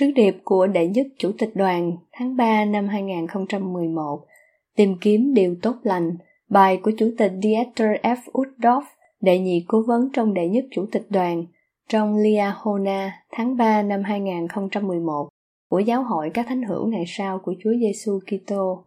Sứ điệp của đệ nhất chủ tịch đoàn tháng 3 năm 2011 Tìm kiếm điều tốt lành Bài của Chủ tịch Dieter F. Uddorf, đệ nhị cố vấn trong đệ nhất chủ tịch đoàn trong Liahona tháng 3 năm 2011 của Giáo hội các thánh hữu ngày sau của Chúa Giêsu Kitô.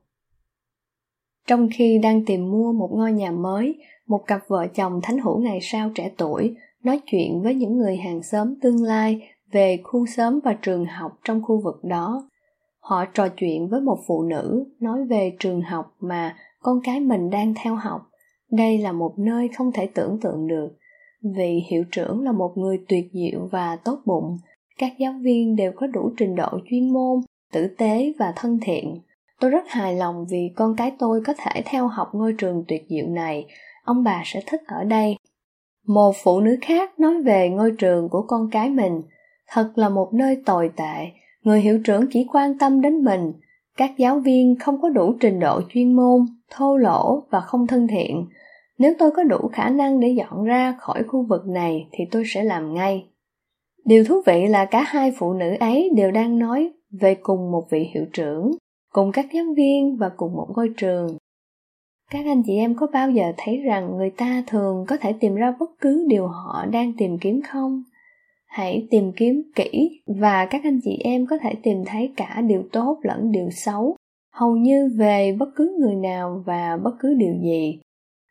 Trong khi đang tìm mua một ngôi nhà mới, một cặp vợ chồng thánh hữu ngày sau trẻ tuổi nói chuyện với những người hàng xóm tương lai về khu xóm và trường học trong khu vực đó. Họ trò chuyện với một phụ nữ nói về trường học mà con cái mình đang theo học. Đây là một nơi không thể tưởng tượng được. Vì hiệu trưởng là một người tuyệt diệu và tốt bụng, các giáo viên đều có đủ trình độ chuyên môn, tử tế và thân thiện. Tôi rất hài lòng vì con cái tôi có thể theo học ngôi trường tuyệt diệu này, ông bà sẽ thích ở đây. Một phụ nữ khác nói về ngôi trường của con cái mình, thật là một nơi tồi tệ, người hiệu trưởng chỉ quan tâm đến mình, các giáo viên không có đủ trình độ chuyên môn, thô lỗ và không thân thiện. Nếu tôi có đủ khả năng để dọn ra khỏi khu vực này thì tôi sẽ làm ngay. Điều thú vị là cả hai phụ nữ ấy đều đang nói về cùng một vị hiệu trưởng, cùng các giáo viên và cùng một ngôi trường. Các anh chị em có bao giờ thấy rằng người ta thường có thể tìm ra bất cứ điều họ đang tìm kiếm không? Hãy tìm kiếm kỹ và các anh chị em có thể tìm thấy cả điều tốt lẫn điều xấu. Hầu như về bất cứ người nào và bất cứ điều gì.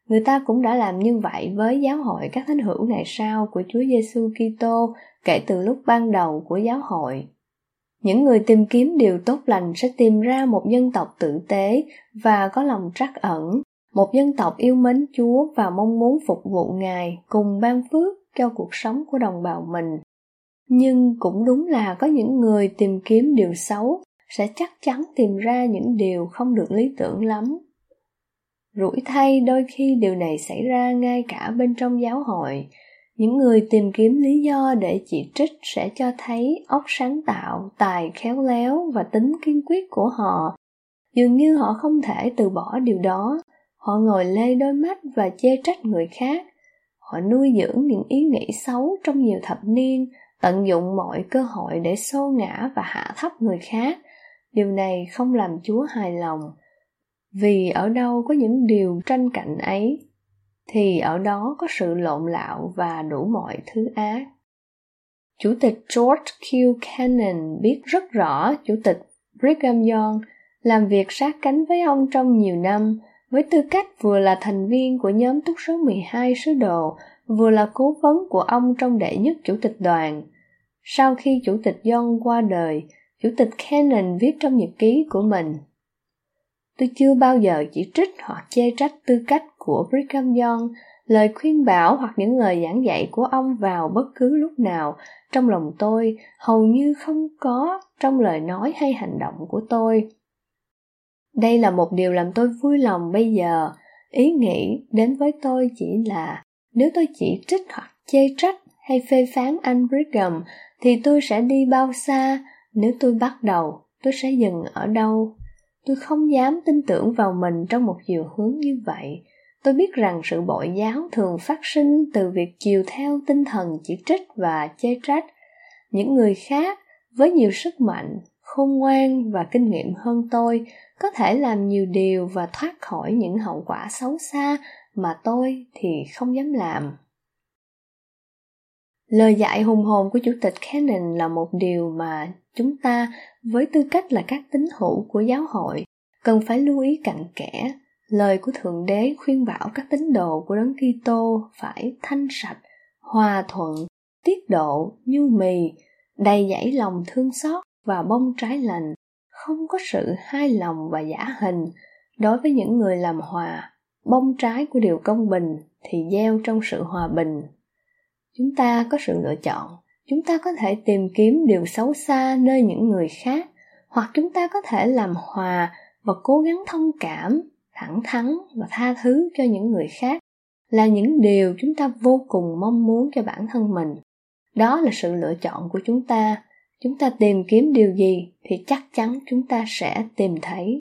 Người ta cũng đã làm như vậy với giáo hội các thánh hữu ngày sau của Chúa Giêsu Kitô kể từ lúc ban đầu của giáo hội. Những người tìm kiếm điều tốt lành sẽ tìm ra một dân tộc tử tế và có lòng trắc ẩn, một dân tộc yêu mến Chúa và mong muốn phục vụ Ngài cùng ban phước cho cuộc sống của đồng bào mình nhưng cũng đúng là có những người tìm kiếm điều xấu, sẽ chắc chắn tìm ra những điều không được lý tưởng lắm. Rủi thay đôi khi điều này xảy ra ngay cả bên trong giáo hội. Những người tìm kiếm lý do để chỉ trích sẽ cho thấy óc sáng tạo, tài khéo léo và tính kiên quyết của họ. Dường như họ không thể từ bỏ điều đó. Họ ngồi lê đôi mắt và chê trách người khác. Họ nuôi dưỡng những ý nghĩ xấu trong nhiều thập niên tận dụng mọi cơ hội để xô ngã và hạ thấp người khác. Điều này không làm chúa hài lòng. Vì ở đâu có những điều tranh cạnh ấy thì ở đó có sự lộn lạo và đủ mọi thứ ác. Chủ tịch george q. Cannon biết rất rõ chủ tịch brigham young làm việc sát cánh với ông trong nhiều năm với tư cách vừa là thành viên của nhóm túc số 12 sứ đồ, vừa là cố vấn của ông trong đệ nhất chủ tịch đoàn. Sau khi Chủ tịch John qua đời, Chủ tịch Cannon viết trong nhật ký của mình. Tôi chưa bao giờ chỉ trích hoặc chê trách tư cách của Brigham Young, lời khuyên bảo hoặc những lời giảng dạy của ông vào bất cứ lúc nào. Trong lòng tôi hầu như không có trong lời nói hay hành động của tôi. Đây là một điều làm tôi vui lòng bây giờ, ý nghĩ đến với tôi chỉ là nếu tôi chỉ trích hoặc chê trách hay phê phán anh Brigham thì tôi sẽ đi bao xa? Nếu tôi bắt đầu, tôi sẽ dừng ở đâu? Tôi không dám tin tưởng vào mình trong một chiều hướng như vậy. Tôi biết rằng sự bội giáo thường phát sinh từ việc chiều theo tinh thần chỉ trích và chê trách. Những người khác, với nhiều sức mạnh, khôn ngoan và kinh nghiệm hơn tôi, có thể làm nhiều điều và thoát khỏi những hậu quả xấu xa mà tôi thì không dám làm. Lời dạy hùng hồn của Chủ tịch Cannon là một điều mà chúng ta, với tư cách là các tín hữu của giáo hội, cần phải lưu ý cặn kẽ. Lời của Thượng Đế khuyên bảo các tín đồ của Đấng Kitô phải thanh sạch, hòa thuận, tiết độ, nhu mì, đầy dẫy lòng thương xót và bông trái lành, không có sự hai lòng và giả hình. Đối với những người làm hòa, bông trái của điều công bình thì gieo trong sự hòa bình chúng ta có sự lựa chọn. Chúng ta có thể tìm kiếm điều xấu xa nơi những người khác, hoặc chúng ta có thể làm hòa và cố gắng thông cảm, thẳng thắn và tha thứ cho những người khác là những điều chúng ta vô cùng mong muốn cho bản thân mình. Đó là sự lựa chọn của chúng ta. Chúng ta tìm kiếm điều gì thì chắc chắn chúng ta sẽ tìm thấy.